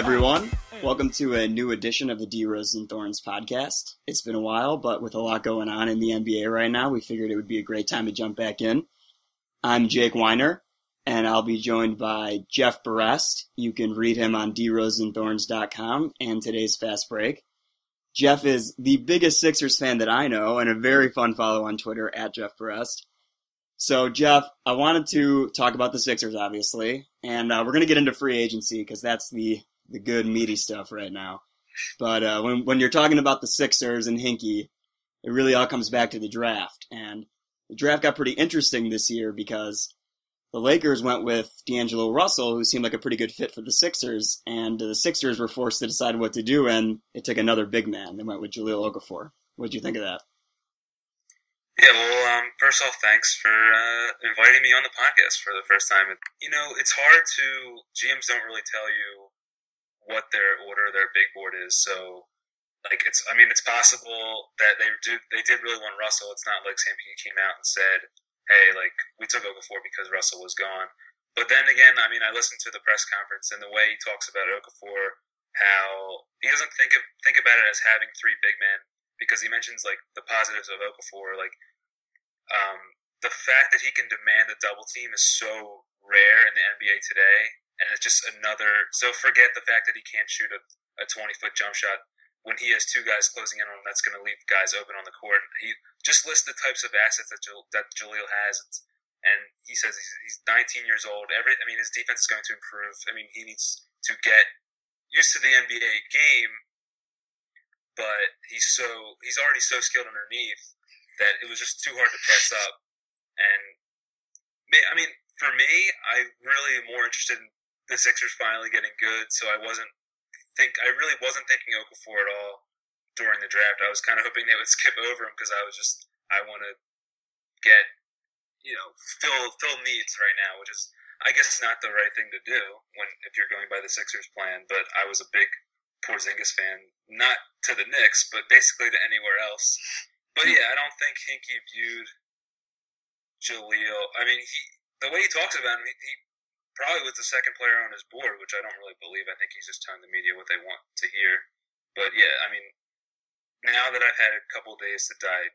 everyone. Welcome to a new edition of the D Roses and Thorns podcast. It's been a while, but with a lot going on in the NBA right now, we figured it would be a great time to jump back in. I'm Jake Weiner, and I'll be joined by Jeff Berest. You can read him on drosesandthorns.com and today's Fast Break. Jeff is the biggest Sixers fan that I know and a very fun follow on Twitter at Jeff Berest. So, Jeff, I wanted to talk about the Sixers, obviously, and uh, we're going to get into free agency because that's the, the good, meaty stuff right now. But uh, when, when you're talking about the Sixers and Hinkie, it really all comes back to the draft. And the draft got pretty interesting this year because the Lakers went with D'Angelo Russell, who seemed like a pretty good fit for the Sixers, and the Sixers were forced to decide what to do, and it took another big man. They went with Jahlil Okafor. What do you think of that? Yeah, well, um, first off, thanks for uh, inviting me on the podcast for the first time. You know, it's hard to GMs don't really tell you what their order their big board is, so like it's. I mean, it's possible that they do they did really want Russell. It's not like Sam P came out and said hey, like we took Okafor because Russell was gone. But then again, I mean, I listened to the press conference and the way he talks about Okafor, how he doesn't think of, think about it as having three big men because he mentions like the positives of Okafor, like um, the fact that he can demand a double team is so rare in the NBA today, and it's just another. So forget the fact that he can't shoot a, a twenty foot jump shot when he has two guys closing in on him, that's going to leave guys open on the court. He just lists the types of assets that Jal- that Jahlil has, and he says he's, he's 19 years old. Every, I mean, his defense is going to improve. I mean, he needs to get used to the NBA game, but he's so he's already so skilled underneath that it was just too hard to press up. And I mean, for me, I really am more interested in the Sixers finally getting good, so I wasn't think I really wasn't thinking Okafor at all during the draft. I was kind of hoping they would skip over him because I was just I want to get you know fill fill needs right now, which is I guess not the right thing to do when if you're going by the Sixers plan. But I was a big Porzingis fan, not to the Knicks, but basically to anywhere else. But yeah, I don't think Hinkie viewed Jahlil. I mean, he the way he talks about him, he, he probably was the second player on his board, which I don't really believe. I think he's just telling the media what they want to hear. But yeah, I mean, now that I've had a couple days to die,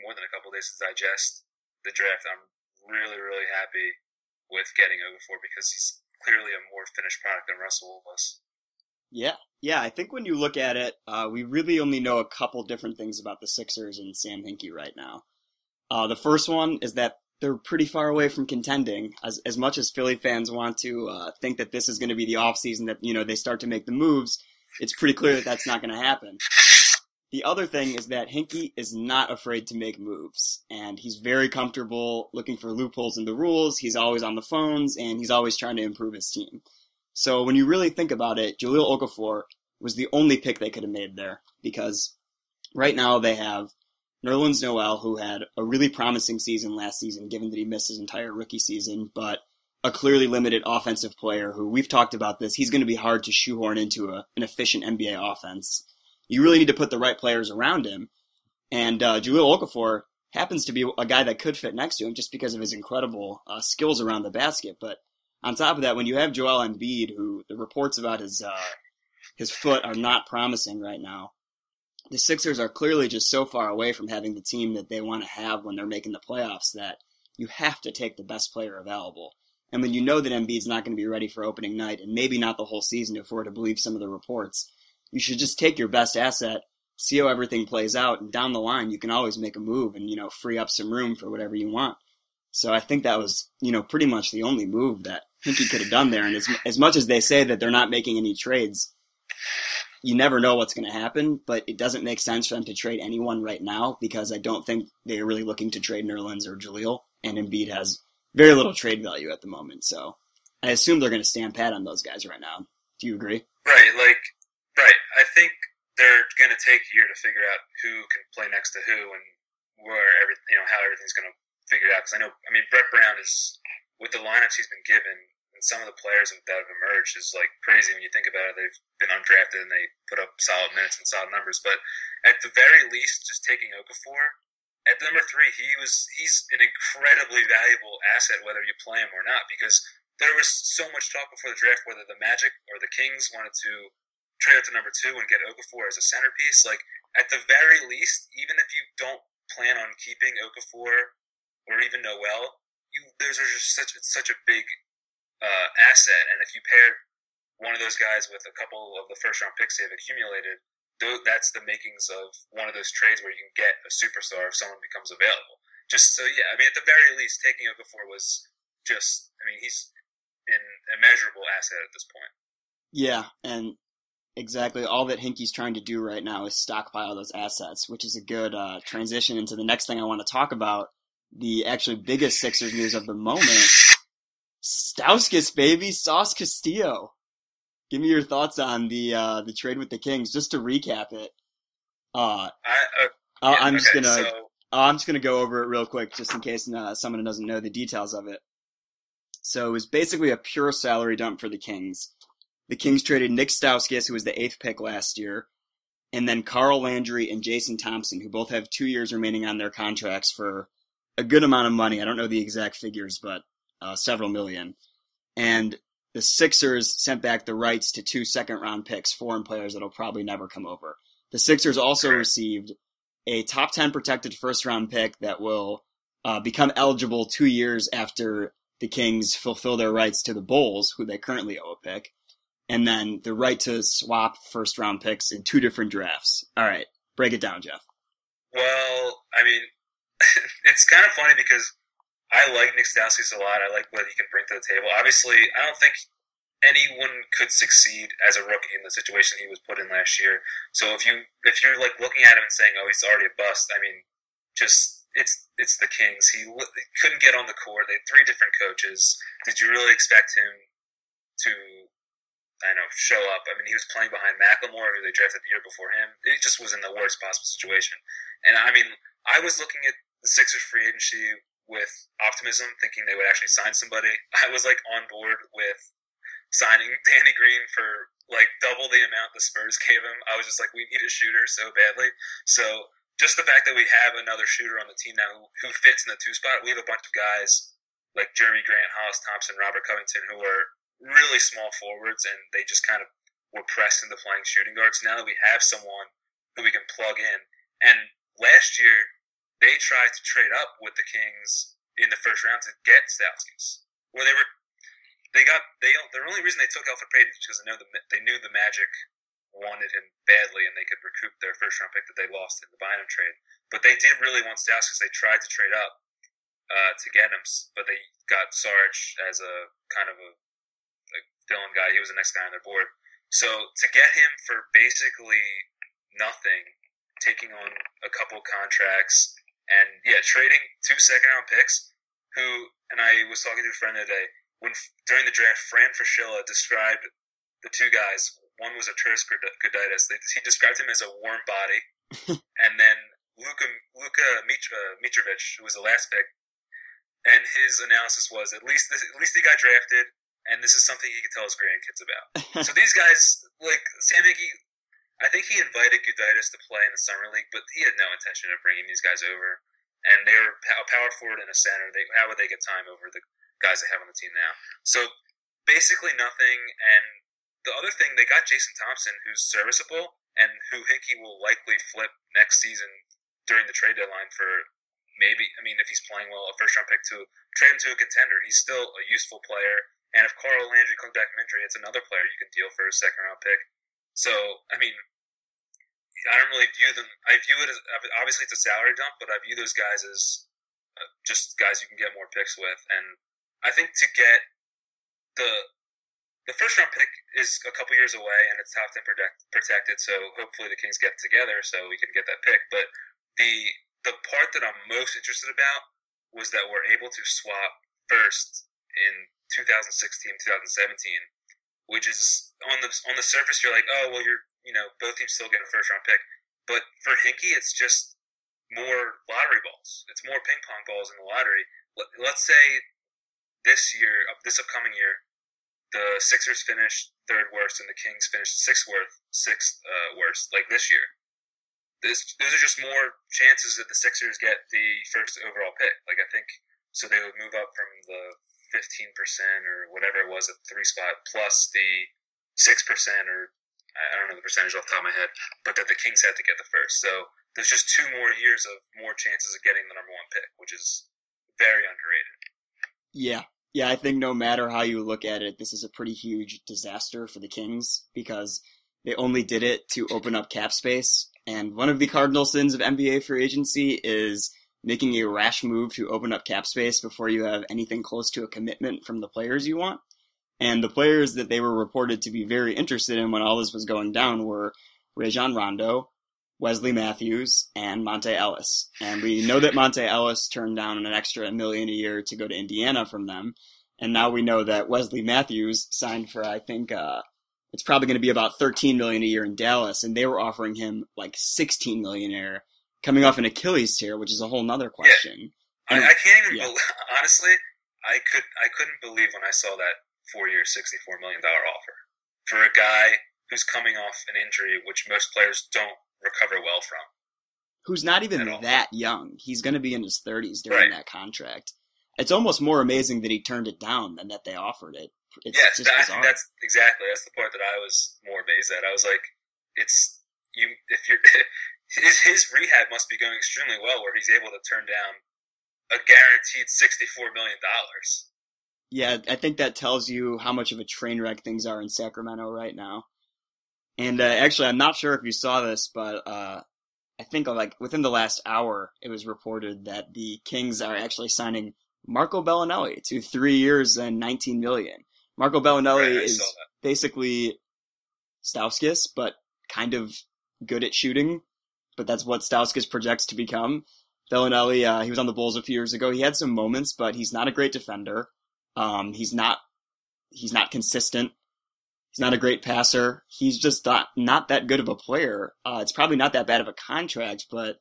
more than a couple days to digest the draft, I'm really, really happy with getting Okafor because he's clearly a more finished product than Russell was. Yeah, yeah. I think when you look at it, uh, we really only know a couple different things about the Sixers and Sam Hinkie right now. Uh, the first one is that they're pretty far away from contending. As as much as Philly fans want to uh, think that this is going to be the off season that you know they start to make the moves, it's pretty clear that that's not going to happen. The other thing is that Hinkie is not afraid to make moves, and he's very comfortable looking for loopholes in the rules. He's always on the phones, and he's always trying to improve his team. So when you really think about it, Jahlil Okafor was the only pick they could have made there because right now they have Nerlens Noel, who had a really promising season last season, given that he missed his entire rookie season, but a clearly limited offensive player who we've talked about this. He's going to be hard to shoehorn into a, an efficient NBA offense. You really need to put the right players around him. And uh, Jahlil Okafor happens to be a guy that could fit next to him just because of his incredible uh, skills around the basket. But on top of that, when you have Joel Embiid, who the reports about his uh, his foot are not promising right now, the Sixers are clearly just so far away from having the team that they want to have when they're making the playoffs that you have to take the best player available. And when you know that Embiid's not going to be ready for opening night, and maybe not the whole season if we're to believe some of the reports, you should just take your best asset, see how everything plays out, and down the line you can always make a move and you know free up some room for whatever you want. So I think that was you know pretty much the only move that Hinkie could have done there. And as as much as they say that they're not making any trades, you never know what's going to happen, but it doesn't make sense for them to trade anyone right now because I don't think they're really looking to trade Nerlens or Jahlil, and Embiid has very little trade value at the moment. So I assume they're going to stand pat on those guys right now. Do you agree? Right, like right. I think they're going to take a year to figure out who can play next to who and where every you know how everything's going to figure out. Because I know, I mean, Brett Brown is with the lineups he's been given and some of the players that have emerged is like crazy when you think about it. They've been undrafted and they put up solid minutes and solid numbers. But at the very least, just taking Okafor at number three, he was he's an incredibly valuable asset whether you play him or not because there was so much talk before the draft whether the Magic or the Kings wanted to trade up to number two and get Okafor as a centerpiece. Like at the very least, even if you don't plan on keeping Okafor or even Noel, you there's just such such a big uh, asset, and if you pair one of those guys with a couple of the first round picks they've accumulated, that's the makings of one of those trades where you can get a superstar if someone becomes available. Just so yeah, I mean at the very least, taking Okafor was just I mean he's an immeasurable asset at this point. Yeah, and exactly all that Hinkie's trying to do right now is stockpile those assets, which is a good uh, transition into the next thing I want to talk about. The actually biggest Sixers news of the moment: Stauskas, baby, Sauce Castillo. Give me your thoughts on the uh, the trade with the Kings, just to recap it. Uh, I, uh, yeah, I'm okay, just gonna So, I'm just gonna go over it real quick, just in case uh, someone doesn't know the details of it. So it was basically a pure salary dump for the Kings. The Kings traded Nick Stauskas, who was the eighth pick last year, and then Carl Landry and Jason Thompson, who both have two years remaining on their contracts for a good amount of money. I don't know the exact figures, but uh, several million. And the Sixers sent back the rights to two second round picks, foreign players that'll probably never come over. The Sixers also received a top 10 protected first round pick that will uh, become eligible two years after the Kings fulfill their rights to the Bulls, who they currently owe a pick, and then the right to swap first round picks in two different drafts. All right, break it down, Jeff. well, I mean, it's kind of funny because I like Nick Stauskas a lot. I like what he can bring to the table. Obviously, I don't think anyone could succeed as a rookie in the situation he was put in last year. So if you if you're like looking at him and saying, "Oh, he's already a bust," I mean, just it's it's the Kings. He, he couldn't get on the court. They had three different coaches. Did you really expect him to? I know, show up. I mean, he was playing behind McLemore, who they drafted the year before him. It just was in the worst possible situation. And I mean, I was looking at the Sixers free agency with optimism, thinking they would actually sign somebody. I was like on board with signing Danny Green for like double the amount the Spurs gave him. I was just like, we need a shooter so badly. So just the fact that we have another shooter on the team now who, fits in the two spot, we have a bunch of guys like Jeremy Grant, Hollis Thompson, Robert Covington, who are really small forwards, and they just kind of were pressed into playing shooting guards. Now that we have someone who we can plug in, and last year they tried to trade up with the Kings in the first round to get Stauskas, where they were they got they the only reason they took Elfrid Payton is because they know the they knew the Magic wanted him badly and they could recoup their first round pick that they lost in the Bynum trade. But they did really want Stauskas. They tried to trade up uh, to get him, but they got Saric as a kind of a, a villain guy. He was the next guy on their board. So to get him for basically nothing, taking on a couple contracts, and yeah, trading two second round picks. Who and I was talking to a friend today when during the draft, Fran Fraschilla described the two guys. One was a Arturas Gudaitis. He described him as a warm body, and then Luka Luka uh, Mitrovic, who was the last pick, and his analysis was at least this, at least he got drafted, and this is something he could tell his grandkids about. so these guys, like Sam Hinkie, I think he invited Gudaitis to play in the summer league, but he had no intention of bringing these guys over. And they were a power forward and a center. They, how would they get time over the guys they have on the team now? So basically nothing. And the other thing, they got Jason Thompson, who's serviceable and who Hinkie will likely flip next season during the trade deadline for maybe. I mean, if he's playing well, a first round pick to trade him to a contender. He's still a useful player. And if Carl Landry comes back from injury, it's another player you can deal for a second round pick. So, I mean, I don't really view them. I view it as obviously it's a salary dump, but I view those guys as uh, just guys you can get more picks with. And I think to get the the first round pick is a couple years away, and it's top ten protect, protected. So hopefully the Kings get together so we can get that pick. But the the part that I'm most interested about was that we're able to swap first in 2016, 2017 which is on the on the surface you're like, oh well, you're you know both teams still get a first round pick, but for Hinkie it's just more lottery balls. It's more ping pong balls in the lottery. Let, let's say this year, this upcoming year, the Sixers finished third worst and the Kings finished sixth worst, sixth uh, worst, like this year. This, those are just more chances that the Sixers get the first overall pick. Like I think, so they would move up from the fifteen percent or whatever it was at three spot plus the six percent or I don't know the percentage off the top of my head, but that the Kings had to get the first. So there's just two more years of more chances of getting the number one pick, which is very underrated. Yeah. Yeah, I think no matter how you look at it, this is a pretty huge disaster for the Kings because they only did it to open up cap space. And one of the cardinal sins of NBA free agency is making a rash move to open up cap space before you have anything close to a commitment from the players you want. And the players that they were reported to be very interested in when all this was going down were Rajon Rondo, Wesley Matthews, and Monta Ellis. And we know that Monta Ellis turned down an extra million a year to go to Indiana from them. And now we know that Wesley Matthews signed for, I think, uh, it's probably going to be about 13 million a year in Dallas. And they were offering him like 16 million a year coming off an Achilles tear, which is a whole nother question. Yeah. I, I, can't even, yeah. believe, honestly, I could, I couldn't believe when I saw that four year, $64 million offer for a guy who's coming off an injury, which most players don't recover well from. Who's not even that young. He's going to be in his 30s during right. that contract. It's almost more amazing that he turned it down than that they offered it. It's yes, that, that's exactly that's the part that I was more amazed at. I was like, it's you if you're his his rehab must be going extremely well, where he's able to turn down a guaranteed sixty four million dollars. Yeah, I think that tells you how much of a train wreck things are in Sacramento right now. And uh, actually, I'm not sure if you saw this, but uh, I think like within the last hour, it was reported that the Kings are actually signing Marco Belinelli to three years and 19 million. Marco Belinelli right, is basically Stauskas, but kind of good at shooting. But that's what Stauskas projects to become. Belinelli, uh, he was on the Bulls a few years ago. He had some moments, but he's not a great defender. Um, he's not he's not consistent. He's not a great passer. He's just not, not that good of a player. Uh, it's probably not that bad of a contract, but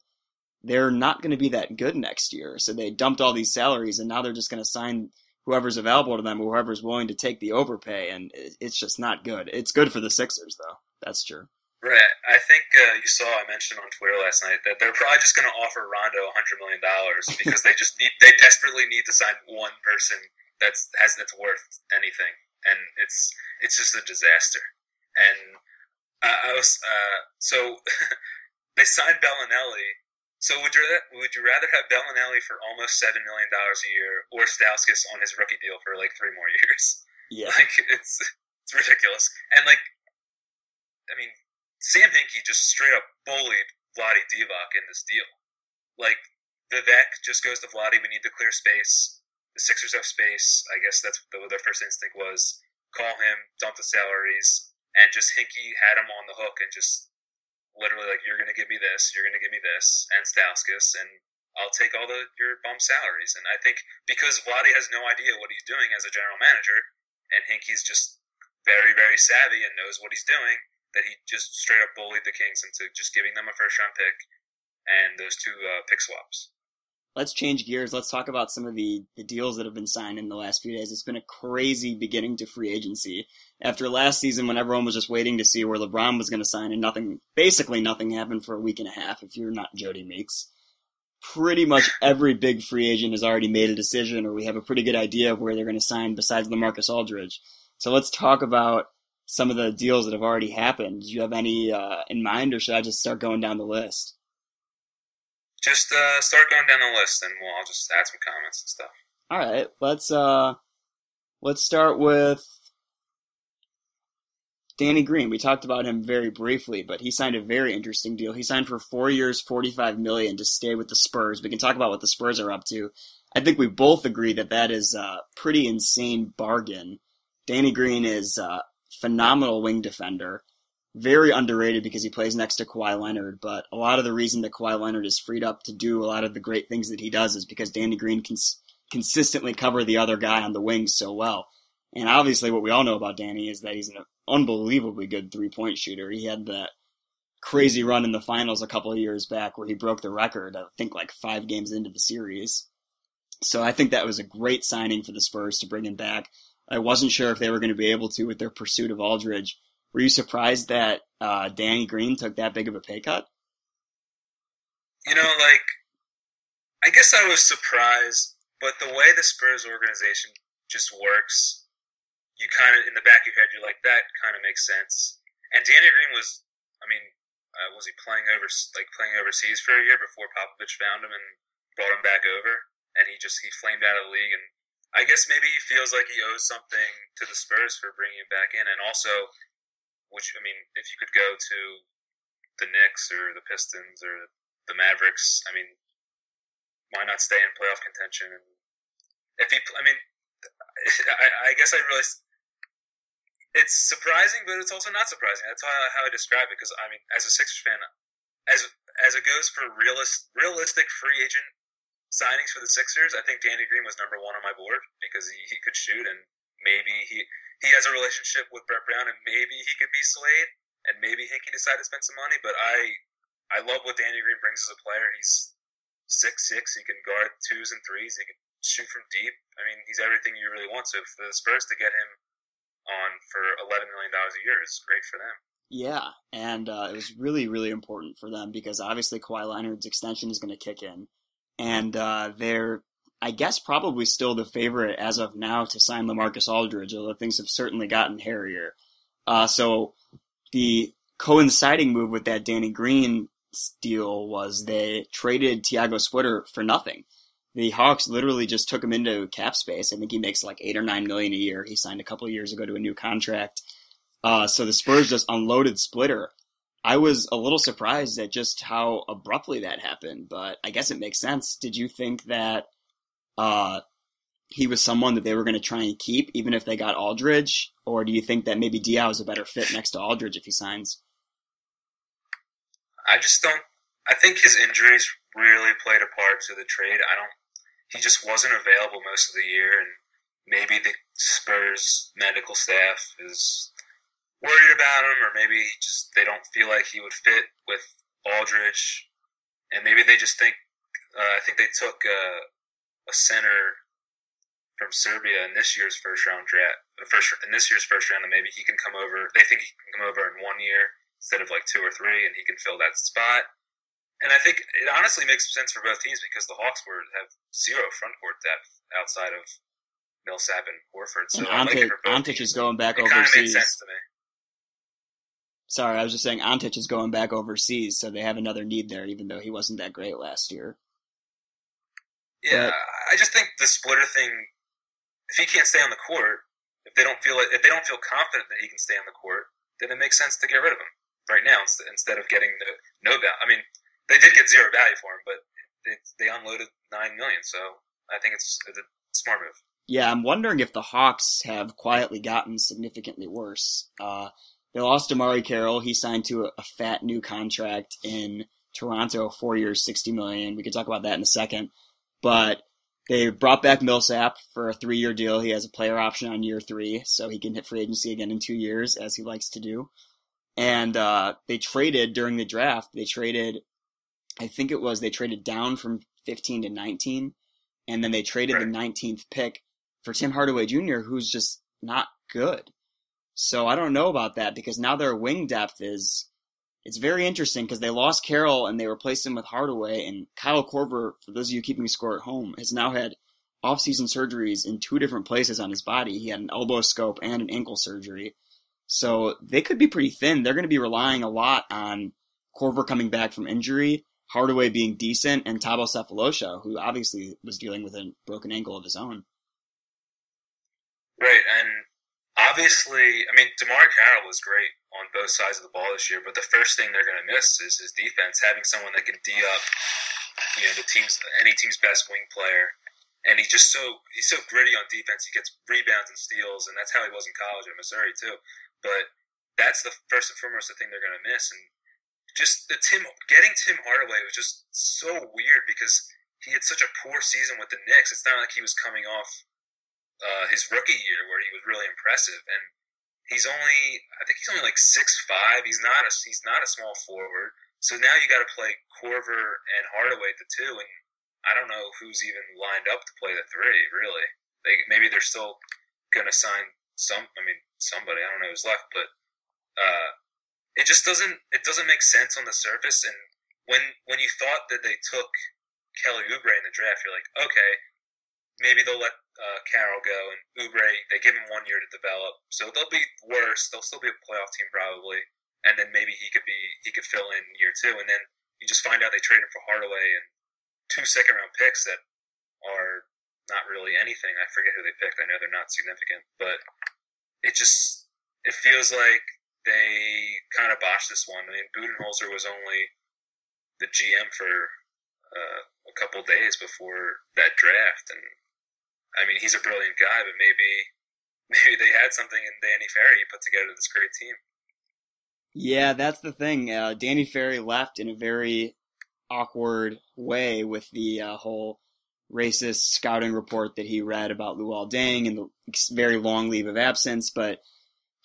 they're not going to be that good next year. So they dumped all these salaries, and now they're just going to sign whoever's available to them, whoever's willing to take the overpay, and it's just not good. It's good for the Sixers, though. That's true. Right. I think uh, you saw I mentioned on Twitter last night that they're probably just going to offer Rondo hundred million dollars because they just need they desperately need to sign one person that's has that's worth anything and it's it's just a disaster. And uh, I was uh, so they signed Belinelli. So would you would you rather have Belinelli for almost seven million dollars a year or Stauskas on his rookie deal for like three more years? Yeah, like it's it's ridiculous. And like, I mean, Sam Hinkie just straight up bullied Vlade Divac in this deal. Like Vivek just goes to Vlade. We need to clear space the Sixers have space. I guess that's what their first instinct was. Call him, dump the salaries, and just Hinkie had him on the hook and just literally like, you're going to give me this, you're going to give me this, and Stauskas, and I'll take all the your bum salaries. And I think because Vlade has no idea what he's doing as a general manager, and Hinkie's just very, very savvy and knows what he's doing, that he just straight up bullied the Kings into just giving them a first round pick and those two uh, pick swaps let's change gears. Let's talk about some of the, the deals that have been signed in the last few days. It's been a crazy beginning to free agency. After last season, when everyone was just waiting to see where LeBron was going to sign, and nothing, basically nothing happened for a week and a half. If you're not Jody Meeks, pretty much every big free agent has already made a decision, or we have a pretty good idea of where they're going to sign. Besides LaMarcus Aldridge, so let's talk about some of the deals that have already happened. Do you have any uh, in mind, or should I just start going down the list? Just uh, start going down the list, and we'll I'll just add some comments and stuff. All right, let's uh, let's start with Danny Green. We talked about him very briefly, but he signed a very interesting deal. He signed for four years, forty-five million to stay with the Spurs. We can talk about what the Spurs are up to. I think we both agree that that is a pretty insane bargain. Danny Green is a phenomenal wing defender very underrated because he plays next to Kawhi Leonard. But a lot of the reason that Kawhi Leonard is freed up to do a lot of the great things that he does is because Danny Green can consistently cover the other guy on the wings so well. And obviously, what we all know about Danny is that he's an unbelievably good three point shooter. He had that crazy run in the finals a couple of years back where he broke the record, I think like five games into the series. So I think that was a great signing for the Spurs to bring him back. I wasn't sure if they were going to be able to with their pursuit of Aldridge were you surprised that uh, Danny Green took that big of a pay cut? You know, like I guess I was surprised, but the way the Spurs organization just works. You kind of in the back of your head, you're like, that kind of makes sense. And Danny Green was, I mean, uh, was he playing over like playing overseas for a year before Popovich found him and brought him back over? And he just he flamed out of the league, and I guess maybe he feels like he owes something to the Spurs for bringing him back in, and also, which I mean, if you could go to the Knicks or the Pistons or the Mavericks, I mean, why not stay in playoff contention? And if he, I mean, I, I guess I really it's surprising, but it's also not surprising. That's how, how I describe it. Because I mean, as a Sixers fan, as as it goes for realist, realistic free agent signings for the Sixers, I think Danny Green was number one on my board because he, he could shoot and maybe he he has a relationship with Brett Brown and maybe he could be swayed and maybe Hinkie decide to spend some money. But I I love what Danny Green brings as a player. He's six six. He can guard twos and threes. He can shoot from deep. I mean, he's everything you really want. So for the Spurs to get him on for eleven million dollars a year is great for them. Yeah, and uh, it was really, really important for them because obviously Kawhi Leonard's extension is going to kick in, and uh, they're, I guess, probably still the favorite as of now to sign LaMarcus Aldridge, although things have certainly gotten hairier. Uh, so the coinciding move with that Danny Green deal was they traded Tiago Splitter for nothing the Hawks literally just took him into cap space. I think he makes like eight or nine million a year. He signed a couple years ago to a new contract. Uh, so the Spurs just unloaded Splitter. I was a little surprised at just how abruptly that happened, but I guess it makes sense. Did you think that uh, he was someone that they were going to try and keep, even if they got Aldridge, or do you think that maybe Diaw is a better fit next to Aldridge if he signs? I just don't. I think his injuries really played a part to the trade. I don't he just wasn't available most of the year, and maybe the Spurs medical staff is worried about him, or maybe just they don't feel like he would fit with Aldridge, and maybe they just think. Uh, I think they took uh, a center from Serbia in this year's first round draft, uh, first in this year's first round, and maybe he can come over. They think he can come over in one year instead of like two or three, and he can fill that spot. And I think it honestly makes sense for both teams because the Hawks were have zero front court depth outside of Millsap and Horford. So and Ante, like Antic is going back it overseas. Sorry, I was just saying Antic is going back overseas, so they have another need there, even though he wasn't that great last year. Yeah, but, I just think the splitter thing. If he can't stay on the court, if they don't feel if they don't feel confident that he can stay on the court, then it makes sense to get rid of him right now instead of getting the no doubt. I mean, they did get zero value for him, but they, they unloaded nine million. So I think it's, a smart move. Yeah, I'm wondering if the Hawks have quietly gotten significantly worse. Uh, they lost DeMarre Carroll. He signed to a, a, fat new contract in Toronto, four years, sixty million. We could talk about that in a second. But they brought back Millsap for a three-year deal. He has a player option on year three, so he can hit free agency again in two years, as he likes to do. And uh, they traded during the draft. They traded I think it was they traded down from 15 to 19, and then they traded right. the 19th pick for Tim Hardaway Jr., who's just not good. So I don't know about that because now their wing depth is it's very interesting because they lost Carroll and they replaced him with Hardaway and Kyle Korver, for those of you keeping score at home, has now had off-season surgeries in two different places on his body. He had an elbow scope and an ankle surgery. So they could be pretty thin. They're going to be relying a lot on Korver coming back from injury Hardaway being decent, and Thabo Sefolosha, who obviously was dealing with a broken ankle of his own. Right, and obviously, I mean, DeMarre Carroll was great on both sides of the ball this year, but the first thing they're going to miss is his defense, having someone that can D up, you know, the team's any team's best wing player. And he's just so he's so gritty on defense. He gets rebounds and steals, and that's how he was in college at Missouri too. But that's the first and foremost the thing they're going to miss. And just the Tim getting Tim Hardaway was just so weird because he had such a poor season with the Knicks. It's not like he was coming off uh, his rookie year where he was really impressive, and he's only I think he's only like six five. He's not a he's not a small forward. So now you got to play Korver and Hardaway at the two, and I don't know who's even lined up to play the three. Really, they maybe they're still gonna sign some. I mean, somebody. I don't know who's left, but uh, it just doesn't it doesn't make sense on the surface. And when when you thought that they took Kelly Oubre in the draft, you're like, okay, maybe they'll let uh, Carroll go and Oubre, they give him one year to develop, so they'll be worse. They'll still be a playoff team probably, and then maybe he could be he could fill in year two, and then you just find out they traded him for Hardaway and two second round picks that are not really anything. I forget who they picked. I know they're not significant, but it just it feels like they kind of botched this one. I mean, Budenholzer was only the GM for uh, a couple days before that draft, and I mean, he's a brilliant guy, but maybe maybe they had something in Danny Ferry put together this great team. Yeah, that's the thing. Uh, Danny Ferry left in a very awkward way with the uh, whole racist scouting report that he read about Luol Deng and the very long leave of absence. But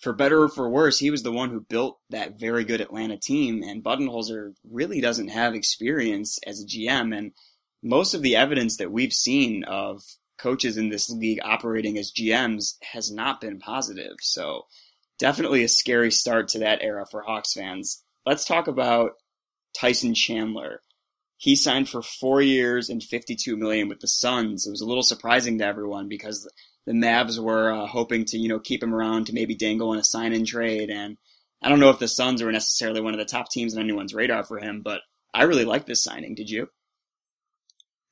for better or for worse, he was the one who built that very good Atlanta team. And Budenholzer really doesn't have experience as a GM. And most of the evidence that we've seen of coaches in this league operating as GMs has not been positive. So definitely a scary start to that era for Hawks fans. Let's talk about Tyson Chandler. He signed for four years and 52 million with the Suns. It was a little surprising to everyone because the Mavs were uh, hoping to, you know, keep him around to maybe dangle in a sign-in trade. And I don't know if the Suns were necessarily one of the top teams on anyone's radar for him, but I really liked this signing. Did you?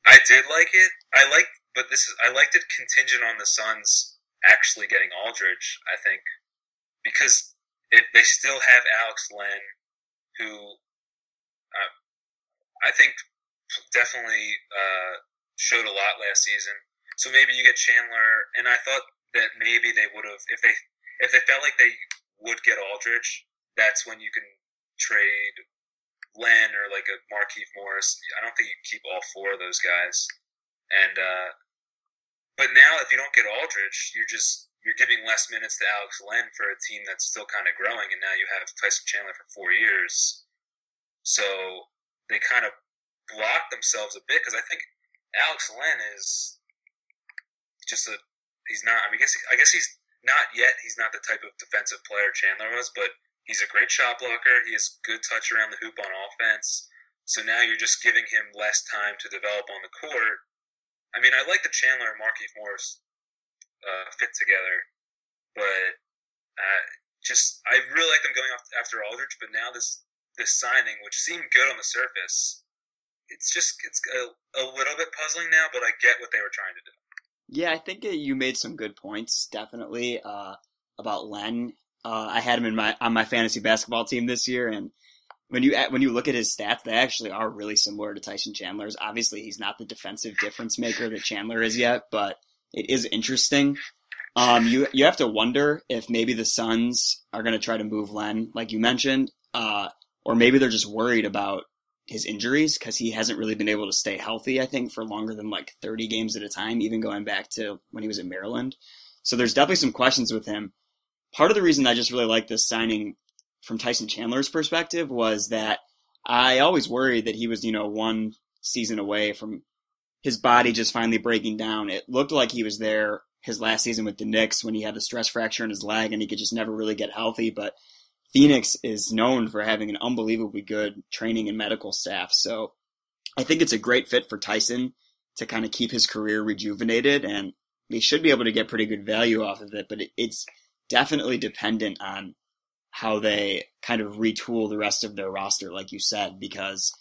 I did like it. I like, but this is I liked it contingent on the Suns actually getting Aldridge. I think because it, they still have Alex Len, who uh, I think definitely uh, showed a lot last season. So maybe you get Chandler, and I thought that maybe they would have if they if they felt like they would get Aldridge, that's when you can trade Len or like a Markieff Morris. I don't think you keep all four of those guys. And uh, but now if you don't get Aldridge, you're just you're giving less minutes to Alex Len for a team that's still kind of growing, and now you have Tyson Chandler for four years. So they kind of block themselves a bit because I think Alex Len is just a he's not. I mean, I guess I guess he's not yet. He's not the type of defensive player Chandler was, but he's a great shot blocker. He has good touch around the hoop on offense. So now you're just giving him less time to develop on the court. I mean, I like the Chandler and Markieff Morris uh, fit together, but uh, just I really like them going off after Aldridge. But now this this signing, which seemed good on the surface, it's just it's a, a little bit puzzling now. But I get what they were trying to do. Yeah, I think you made some good points, definitely, uh, about Len. Uh, I had him in my on my fantasy basketball team this year, and when you when you look at his stats, they actually are really similar to Tyson Chandler's. Obviously, he's not the defensive difference maker that Chandler is yet, but it is interesting. Um, you you have to wonder if maybe the Suns are going to try to move Len, like you mentioned, uh, or maybe they're just worried about his injuries because he hasn't really been able to stay healthy, I think, for longer than like 30 games at a time, even going back to when he was at Maryland. So there's definitely some questions with him. Part of the reason I just really like this signing from Tyson Chandler's perspective was that I always worried that he was, you know, one season away from his body just finally breaking down. It looked like he was there his last season with the Knicks when he had a stress fracture in his leg and he could just never really get healthy. But Phoenix is known for having an unbelievably good training and medical staff. So I think it's a great fit for Tyson to kind of keep his career rejuvenated and they should be able to get pretty good value off of it, but it's definitely dependent on how they kind of retool the rest of their roster, like you said, because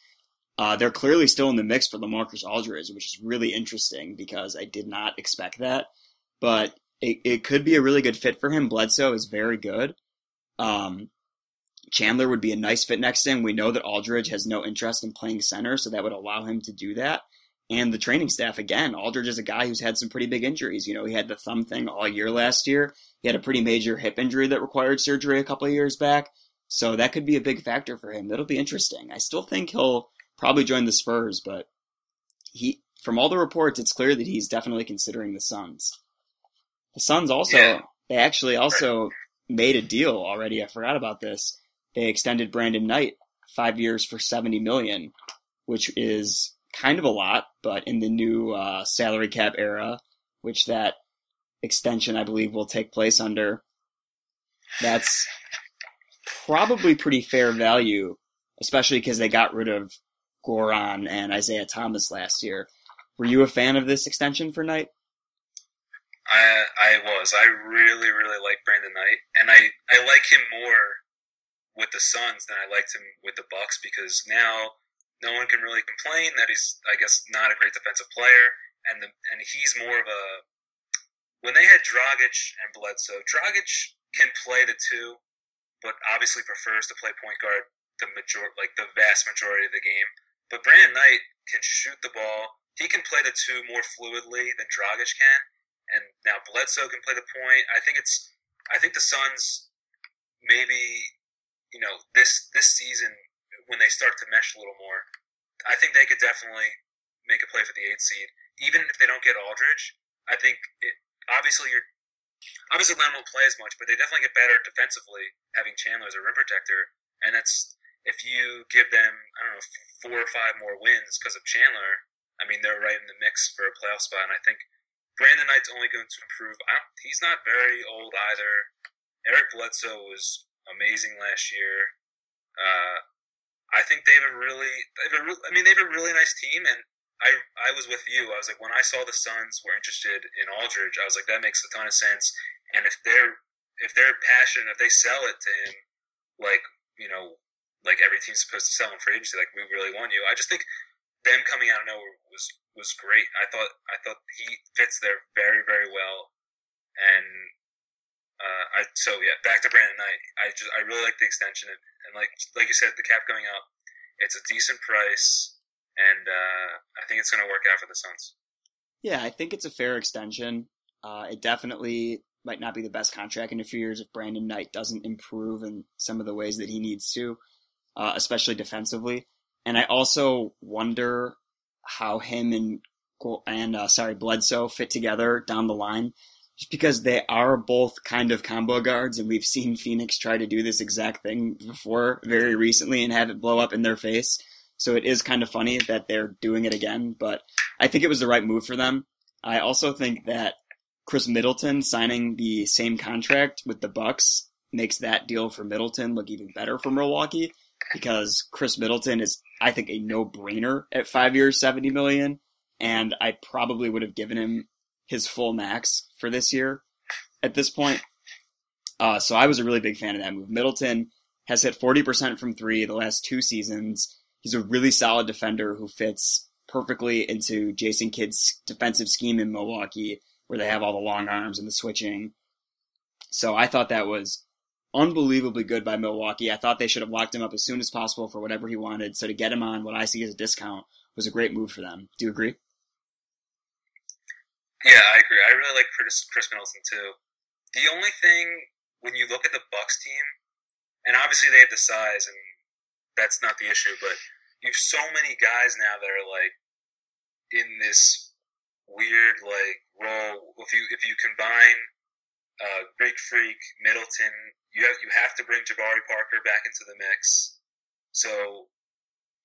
uh, they're clearly still in the mix for LaMarcus Aldridge, which is really interesting because I did not expect that. But it, it could be a really good fit for him. Bledsoe is very good. Um, Chandler would be a nice fit next to him. We know that Aldridge has no interest in playing center, so that would allow him to do that. And the training staff, again, Aldridge is a guy who's had some pretty big injuries. You know, he had the thumb thing all year last year. He had a pretty major hip injury that required surgery a couple of years back. So that could be a big factor for him. That'll be interesting. I still think he'll probably join the Spurs, but he, from all the reports, it's clear that he's definitely considering the Suns. The Suns also, yeah. they actually also made a deal already. I forgot about this they extended Brandon Knight five years for seventy million, which is kind of a lot, but in the new uh, salary cap era, which that extension I believe will take place under, that's probably pretty fair value, especially because they got rid of Goran and Isaiah Thomas last year. Were you a fan of this extension for Knight? I I was. I really really like Brandon Knight, and I I like him more with the Suns than I liked him with the Bucks because now no one can really complain that he's I guess not a great defensive player, and the and he's more of a when they had Dragic and Bledsoe, Dragic can play the two, but obviously prefers to play point guard the major like the vast majority of the game. But Brandon Knight can shoot the ball. He can play the two more fluidly than Dragic can, and now Bledsoe can play the point. I think it's I think the Suns maybe you know this this season when they start to mesh a little more, I think they could definitely make a play for the eight seed, even if they don't get Aldridge. I think it, obviously you're obviously Lamb won't play as much, but they definitely get better defensively having Chandler as a rim protector, and that's if you give them I don't know four or five more wins because of Chandler. I mean, they're right in the mix for a playoff spot, and I think Brandon Knight's only going to improve. he's not very old either. Eric Bledsoe was amazing last year. Uh, I think they have a really, they have a re- I mean, they have a really nice team, and I I was with you. I was like, when I saw the Suns were interested in Aldridge, I was like, that makes a ton of sense. And if they're if they're passionate, if they sell it to him, like you know, like every team's supposed to sell him for agency, like we really want you. I just think them coming out of nowhere was was great. I thought I thought he fits there very very well, and uh, I so yeah back to Brandon Knight. I just I really like the extension and, and like like you said the cap going up. It's a decent price, and uh, I think it's going to work out for the Suns. Yeah, I think it's a fair extension. Uh, it definitely might not be the best contract in a few years if Brandon Knight doesn't improve in some of the ways that he needs to, uh, especially defensively. And I also wonder how him and and uh, sorry Bledsoe fit together down the line, just because they are both kind of combo guards, and we've seen Phoenix try to do this exact thing before very recently and have it blow up in their face. So it is kind of funny that they're doing it again, but I think it was the right move for them. I also think that Khris Middleton signing the same contract with the Bucks makes that deal for Middleton look even better for Milwaukee because Khris Middleton is, I think, a no-brainer at five years, seventy million, and I probably would have given him his full max for this year at this point. Uh, so I was a really big fan of that move. Middleton has hit forty percent from three the last two seasons. He's a really solid defender who fits perfectly into Jason Kidd's defensive scheme in Milwaukee, where they have all the long arms and the switching. So I thought that was unbelievably good by Milwaukee. I thought they should have locked him up as soon as possible for whatever he wanted. So to get him on what I see as a discount was a great move for them. Do you agree? Yeah, I agree. I really like Chris, Khris Middleton too. The only thing when you look at the Bucks team, and obviously they have the size, and that's not the issue, but you have so many guys now that are like in this weird like role. If you if you combine uh, Greek Freak, Middleton, you have you have to bring Jabari Parker back into the mix. So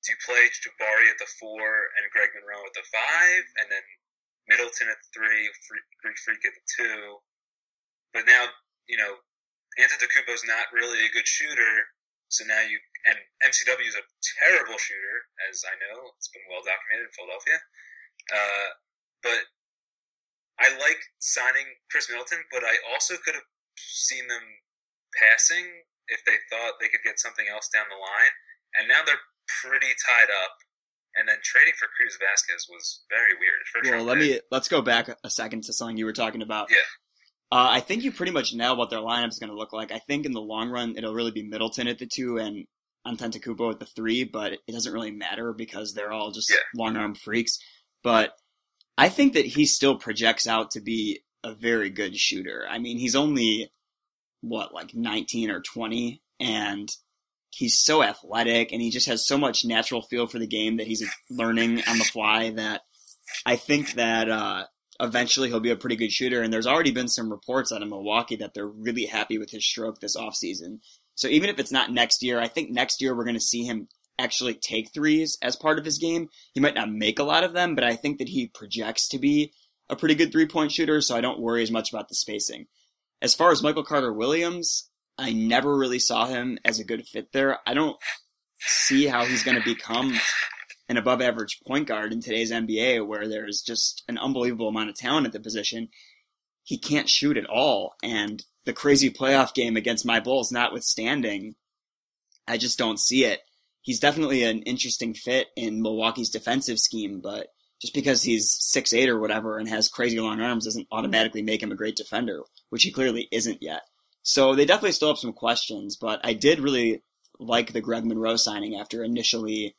do you play Jabari at the four and Greg Monroe at the five, and then Middleton at the three, Greek Freak at the two? But now you know Antetokounmpo's not really a good shooter, so now you and MCW is a terrible shooter, as I know it's been well documented in Philadelphia. Uh, but I like signing Khris Middleton, but I also could have seen them passing if they thought they could get something else down the line. And now they're pretty tied up. And then trading for Greivis Vasquez was very weird. First well, let me let's go back a second to something you were talking about. Yeah. Uh, I think you pretty much know what their lineup is going to look like. I think in the long run, it'll really be Middleton at the two and Antetokounmpo at the three, but it doesn't really matter because they're all just yeah. long arm freaks. But I think that he still projects out to be a very good shooter. I mean, he's only what like 19 or 20 and he's so athletic and he just has so much natural feel for the game that he's learning on the fly that I think that uh, eventually he'll be a pretty good shooter. And there's already been some reports out of Milwaukee that they're really happy with his stroke this offseason. So even if it's not next year, I think next year we're going to see him actually take threes as part of his game. He might not make a lot of them, but I think that he projects to be a pretty good three point shooter, so I don't worry as much about the spacing. As far as Michael Carter Williams, I never really saw him as a good fit there. I don't see how he's going to become an above average point guard in today's NBA where there's just an unbelievable amount of talent at the position. he can't shoot at all. And the crazy playoff game against my Bulls notwithstanding, I just don't see it. He's definitely an interesting fit in Milwaukee's defensive scheme, but just because he's six eight or whatever and has crazy long arms doesn't automatically make him a great defender, which he clearly isn't yet. So they definitely still have some questions, but I did really like the Greg Monroe signing after initially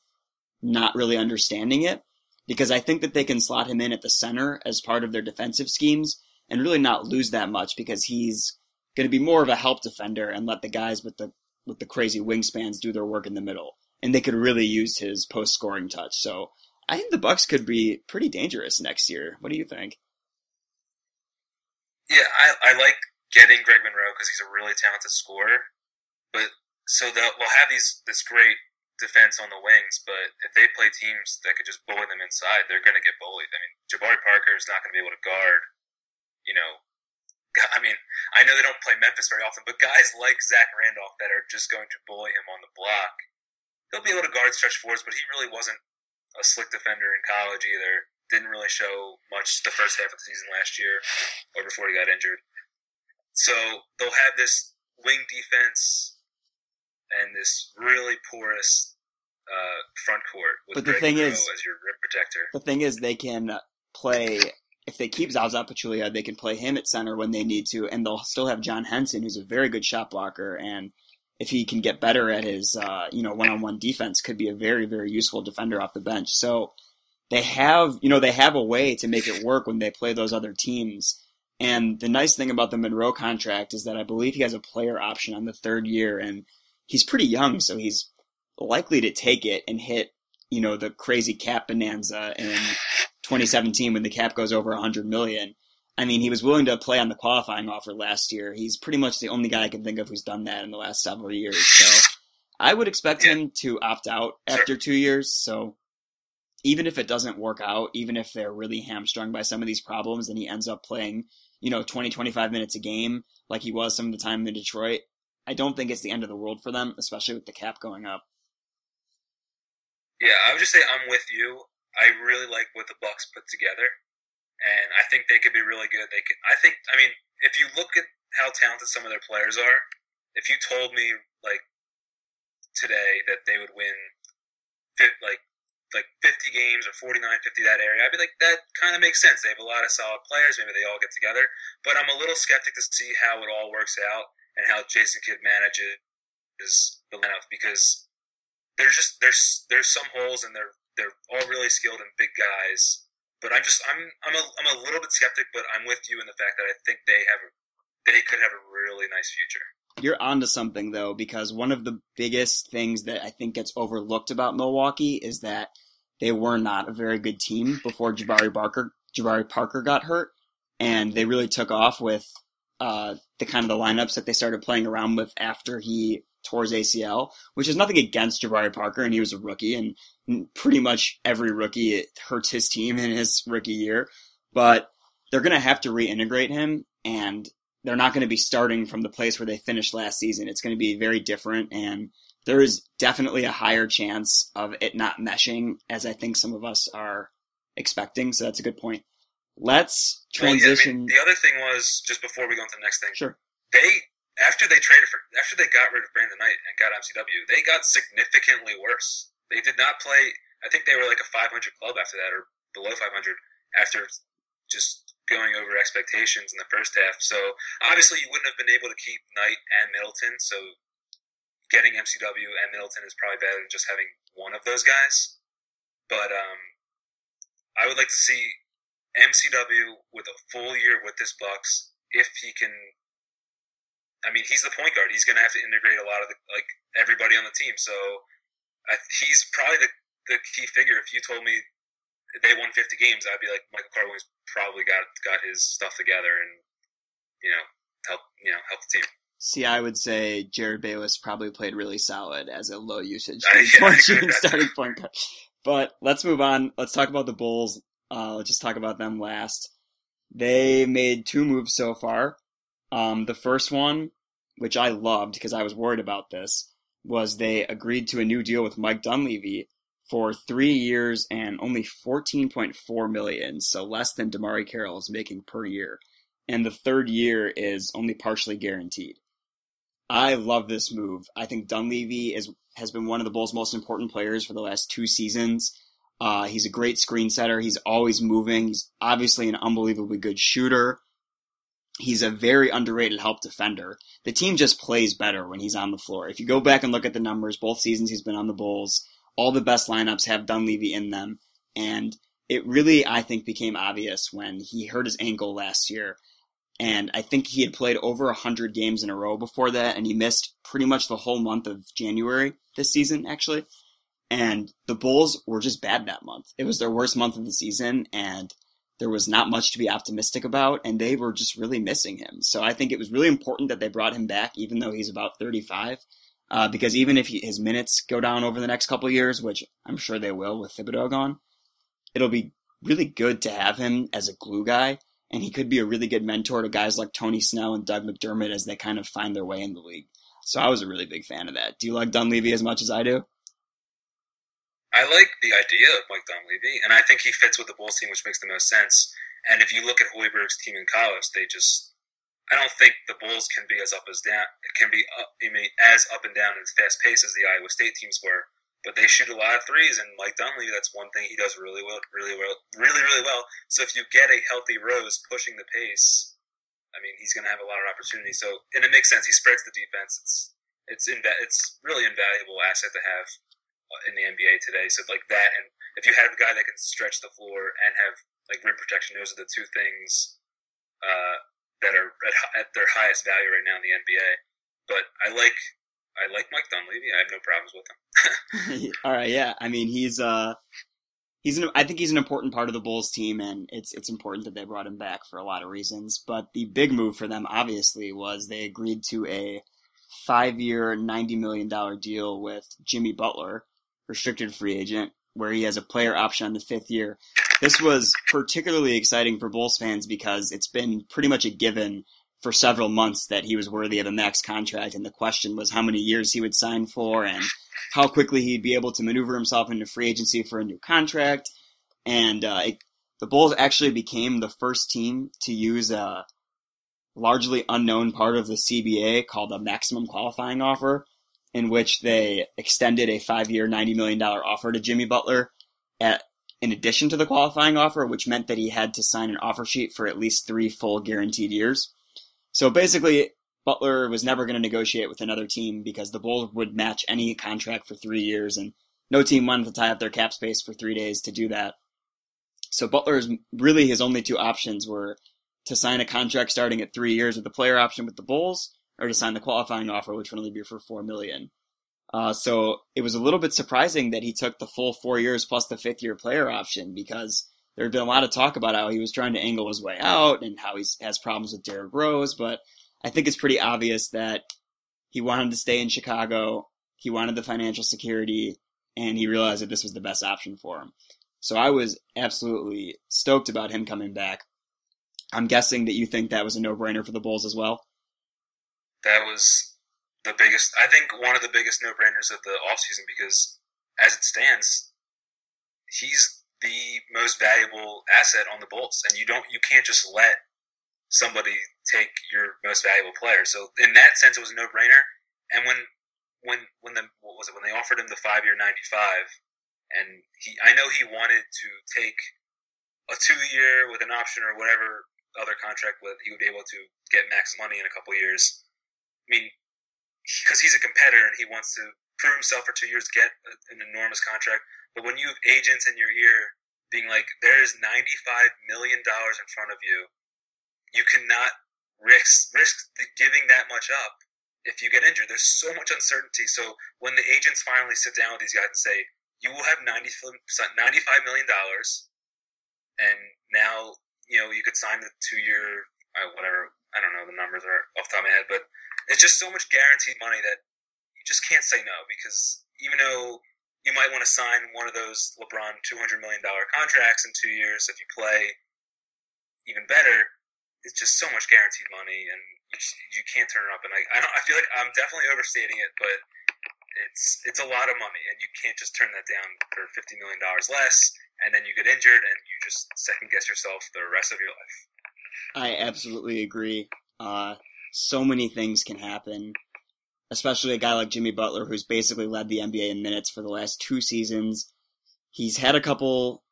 not really understanding it because I think that they can slot him in at the center as part of their defensive schemes and really not lose that much because he's going to be more of a help defender and let the guys with the with the crazy wingspans do their work in the middle. And they could really use his post scoring touch. So I think the Bucks could be pretty dangerous next year. What do you think? Yeah, I, I like getting Greg Monroe because he's a really talented scorer. But so they'll, they'll have these this great defense on the wings, but if they play teams that could just bully them inside, they're going to get bullied. I mean, Jabari Parker is not going to be able to guard you know, I mean, I know they don't play Memphis very often, but guys like Zach Randolph that are just going to bully him on the block, he'll be able to guard stretch fours, but he really wasn't a slick defender in college either. Didn't really show much the first half of the season last year or before he got injured. So they'll have this wing defense and this really porous uh, front court with but the Greg thing Monroe is, as your rim protector. The thing is, they can play if they keep Zaza Pachulia, they can play him at center when they need to, and they'll still have John Henson, who's a very good shot blocker, and if he can get better at his, uh, you know, one-on-one defense, could be a very, very useful defender off the bench. So they have, you know, they have a way to make it work when they play those other teams. And the nice thing about the Monroe contract is that I believe he has a player option on the third year, and he's pretty young, so he's likely to take it and hit, you know, the crazy cap bonanza in 2017 when the cap goes over 100 million. I mean, he was willing to play on the qualifying offer last year. He's pretty much the only guy I can think of who's done that in the last several years. So I would expect him to opt out after two years. So even if it doesn't work out, even if they're really hamstrung by some of these problems and he ends up playing, you know, 20, 25 minutes a game like he was some of the time in Detroit, I don't think it's the end of the world for them, especially with the cap going up. Yeah, I would just say I'm with you. I really like what the Bucks put together, and I think they could be really good. They could. I think. I mean, if you look at how talented some of their players are, if you told me like today that they would win, like like 50 games or 49, 50 that area, I'd be like, that kind of makes sense. They have a lot of solid players. Maybe they all get together. But I'm a little skeptic to see how it all works out and how Jason Kidd manages the lineup because there's just there's there's some holes and they're they're all really skilled and big guys. But I'm just I'm I'm a I'm a little bit skeptic, but I'm with you in the fact that I think they have they could have a really nice future. You're onto something though, because one of the biggest things that I think gets overlooked about Milwaukee is that they were not a very good team before Jabari Barker Jabari Parker got hurt, and they really took off with uh, the kind of the lineups that they started playing around with after he his ACL, which is nothing against Jabari Parker, and he was a rookie, and pretty much every rookie it hurts his team in his rookie year. But they're going to have to reintegrate him, and they're not going to be starting from the place where they finished last season. It's going to be very different, and there is definitely a higher chance of it not meshing, as I think some of us are expecting. So that's a good point. Let's transition. Well, yeah, I mean, the other thing was just before we go into the next thing. Sure. They after they traded for after they got rid of Brandon Knight and got MCW, they got significantly worse. They did not play. I think they were like a 500 club after that, or below 500 after just going over expectations in the first half. So obviously, you wouldn't have been able to keep Knight and Middleton. So getting MCW and Middleton is probably better than just having one of those guys. But um, I would like to see MCW with a full year with this Bucks if he can I mean, he's the point guard. He's going to have to integrate a lot of the, like everybody on the team. So I, he's probably the, the key figure. If you told me they won 50 games, I'd be like, Michael Carter probably got got his stuff together and you know help you know help the team. See, I would say Jerryd Bayless probably played really solid as a low usage shooting starting point guard. But let's move on. Let's talk about the Bulls. Uh, let's just talk about them last. They made two moves so far. Um, the first one, which I loved because I was worried about this, was they agreed to a new deal with Mike Dunleavy for three years and only 14.4 million, so less than DeMarre Carroll is making per year. and the third year is only partially guaranteed. I love this move. I think Dunleavy is has been one of the Bulls' most important players for the last two seasons. Uh, he's a great screen setter. He's always moving. He's obviously an unbelievably good shooter. He's a very underrated help defender. The team just plays better when he's on the floor. If you go back and look at the numbers, both seasons he's been on the Bulls, all the best lineups have Dunleavy in them. And it really, I think, became obvious when he hurt his ankle last year. And I think he had played over 100 games in a row before that, and he missed pretty much the whole month of January this season, actually. And the Bulls were just bad that month. It was their worst month of the season, and there was not much to be optimistic about, and they were just really missing him. So I think it was really important that they brought him back, even though he's about 35. Uh, because even if he, his minutes go down over the next couple years, which I'm sure they will with Thibodeau gone, it'll be really good to have him as a glue guy, and he could be a really good mentor to guys like Tony Snell and Doug McDermott as they kind of find their way in the league. So I was a really big fan of that. Do you like Dunleavy as much as I do? I like the idea of Mike Dunleavy, and I think he fits with the Bulls team, which makes the most sense. And if you look at Hoiberg's team in college, they just I don't think the Bulls can be as up as down can be up, I mean, as up and down and as fast pace as the Iowa State teams were. But they shoot a lot of threes, and Mike Dunleavy, that's one thing he does really well, really well, really really well. So if you get a healthy Rose pushing the pace, I mean, he's going to have a lot of opportunity. So and it makes sense. He spreads the defense. It's it's inva- it's really invaluable asset to have in the NBA today. So like that, and if you have a guy that can stretch the floor and have like rim protection, those are the two things uh, that are at, at, their highest value right now in the NBA. But I like I like Mike Dunleavy. I have no problems with him. All right, yeah. I mean, he's uh he's an, I think he's an important part of the Bulls team, and it's it's important that they brought him back for a lot of reasons. But the big move for them, obviously, was they agreed to a five-year, ninety million dollar deal with Jimmy Butler, restricted free agent, where he has a player option on the fifth year. This was particularly exciting for Bulls fans because it's been pretty much a given for several months that he was worthy of a max contract, and the question was how many years he would sign for and how quickly he'd be able to maneuver himself into free agency for a new contract. And uh, it, the Bulls actually became the first team to use a largely unknown part of the CBA called a maximum qualifying offer, in which they extended a five year, $90 million offer to Jimmy Butler at, in addition to the qualifying offer, which meant that he had to sign an offer sheet for at least three full guaranteed years. So basically, Butler was never going to negotiate with another team because the Bulls would match any contract for three years, and no team wanted to tie up their cap space for three days to do that. So Butler's really his only two options were to sign a contract starting at three years with the player option with the Bulls, or to sign the qualifying offer, which would only be for four million. Uh, so it was a little bit surprising that he took the full four years plus the fifth year player option because there had been a lot of talk about how he was trying to angle his way out and how he has problems with Derrick Rose. But I think it's pretty obvious that he wanted to stay in Chicago. He wanted the financial security, and he realized that this was the best option for him. So I was absolutely stoked about him coming back. I'm guessing that you think that was a no brainer for the Bulls as well that was the biggest. I think one of the biggest no brainers of the offseason because, as it stands, he's the most valuable asset on the Bulls, and you don't you can't just let somebody take your most valuable player. So in that sense, it was a no brainer. And when when when the what was it when they offered him the five year ninety five, and he I know he wanted to take a two year with an option or whatever other contract with he would be able to get max money in a couple years. I mean, because he's a competitor and he wants to prove himself for two years, get an enormous contract. But when you have agents in your ear being like, "There is ninety-five million dollars in front of you," you cannot risk risk giving that much up if you get injured. There's so much uncertainty. So when the agents finally sit down with these guys and say, "You will have 90, 95 million dollars," and now you know you could sign the two-year uh, whatever. I don't know the numbers are off the top of my head, but it's just so much guaranteed money that you just can't say no because even though you might want to sign one of those LeBron two hundred million dollar contracts in two years if you play even better, it's just so much guaranteed money and you, you can't turn it up. And I I, I feel like I'm definitely overstating it, but it's it's a lot of money and you can't just turn that down for fifty million dollars less and then you get injured and you just second guess yourself the rest of your life. I absolutely agree. Uh, so many things can happen, especially a guy like Jimmy Butler, who's basically led the NBA in minutes for the last two seasons. He's had a couple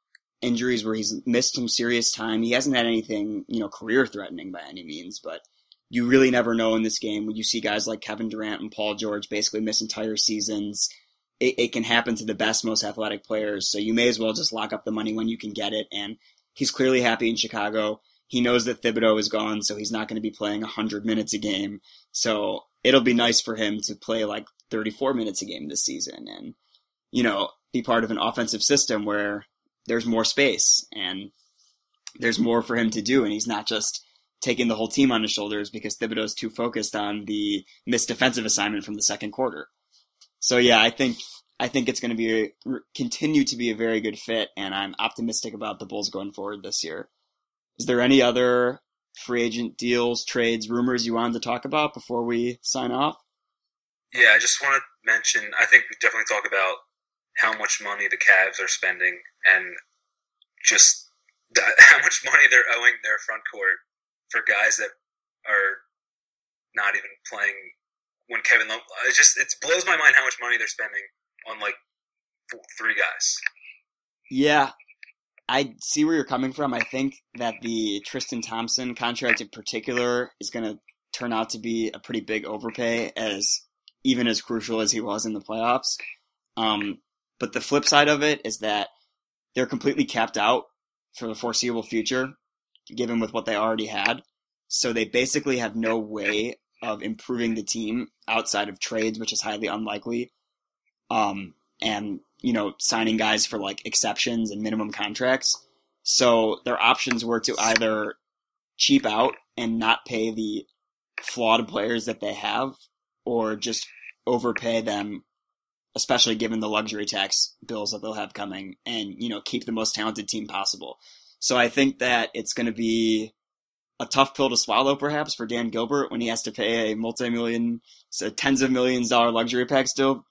injuries where he's missed some serious time. He hasn't had anything, you know, career threatening by any means, but you really never know in this game when you see guys like Kevin Durant and Paul George basically miss entire seasons. It, it, can happen to the best, most athletic players. So you may as well just lock up the money when you can get it. And he's clearly happy in Chicago. He knows that Thibodeau is gone, so he's not going to be playing 100 minutes a game. So it'll be nice for him to play like 34 minutes a game this season and, you know, be part of an offensive system where there's more space and there's more for him to do. And he's not just taking the whole team on his shoulders because Thibodeau's too focused on the missed defensive assignment from the second quarter. So yeah, I think I think it's going to be a, continue to be a very good fit, and I'm optimistic about the Bulls going forward this year. Is there any other free agent deals, trades, rumors you wanted to talk about before we sign off? Yeah, I just want to mention. I think we definitely talk about how much money the Cavs are spending and just how much money they're owing their front court for guys that are not even playing when Kevin Love. It just it blows my mind how much money they're spending on like three guys. Yeah, I see where you're coming from. I think that the Tristan Thompson contract in particular is going to turn out to be a pretty big overpay, as even as crucial as he was in the playoffs. Um, but the flip side of it is that they're completely capped out for the foreseeable future given with what they already had. So they basically have no way of improving the team outside of trades, which is highly unlikely. Um, and you know, signing guys for like exceptions and minimum contracts. So their options were to either cheap out and not pay the flawed players that they have, or just overpay them, especially given the luxury tax bills that they'll have coming, and you know, keep the most talented team possible. So I think that it's going to be a tough pill to swallow, perhaps, for Dan Gilbert when he has to pay a multi-million, so tens of millions dollar luxury tax still,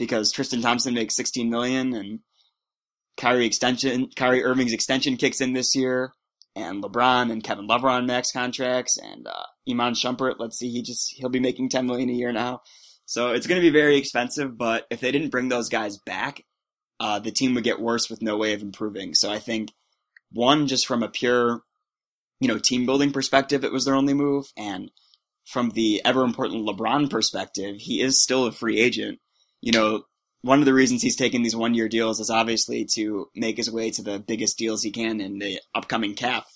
because Tristan Thompson makes 16 million and Kyrie extension, Kyrie Irving's extension kicks in this year, and LeBron and Kevin Love are on max contracts, and uh, Iman Shumpert, let's see, he just he'll be making 10 million a year now. So it's going to be very expensive, but if they didn't bring those guys back, uh, the team would get worse with no way of improving. So I think one, just from a pure, you know, team building perspective, it was their only move. And from the ever important LeBron perspective, he is still a free agent. You know, one of the reasons he's taking these one year deals is obviously to make his way to the biggest deals he can in the upcoming cap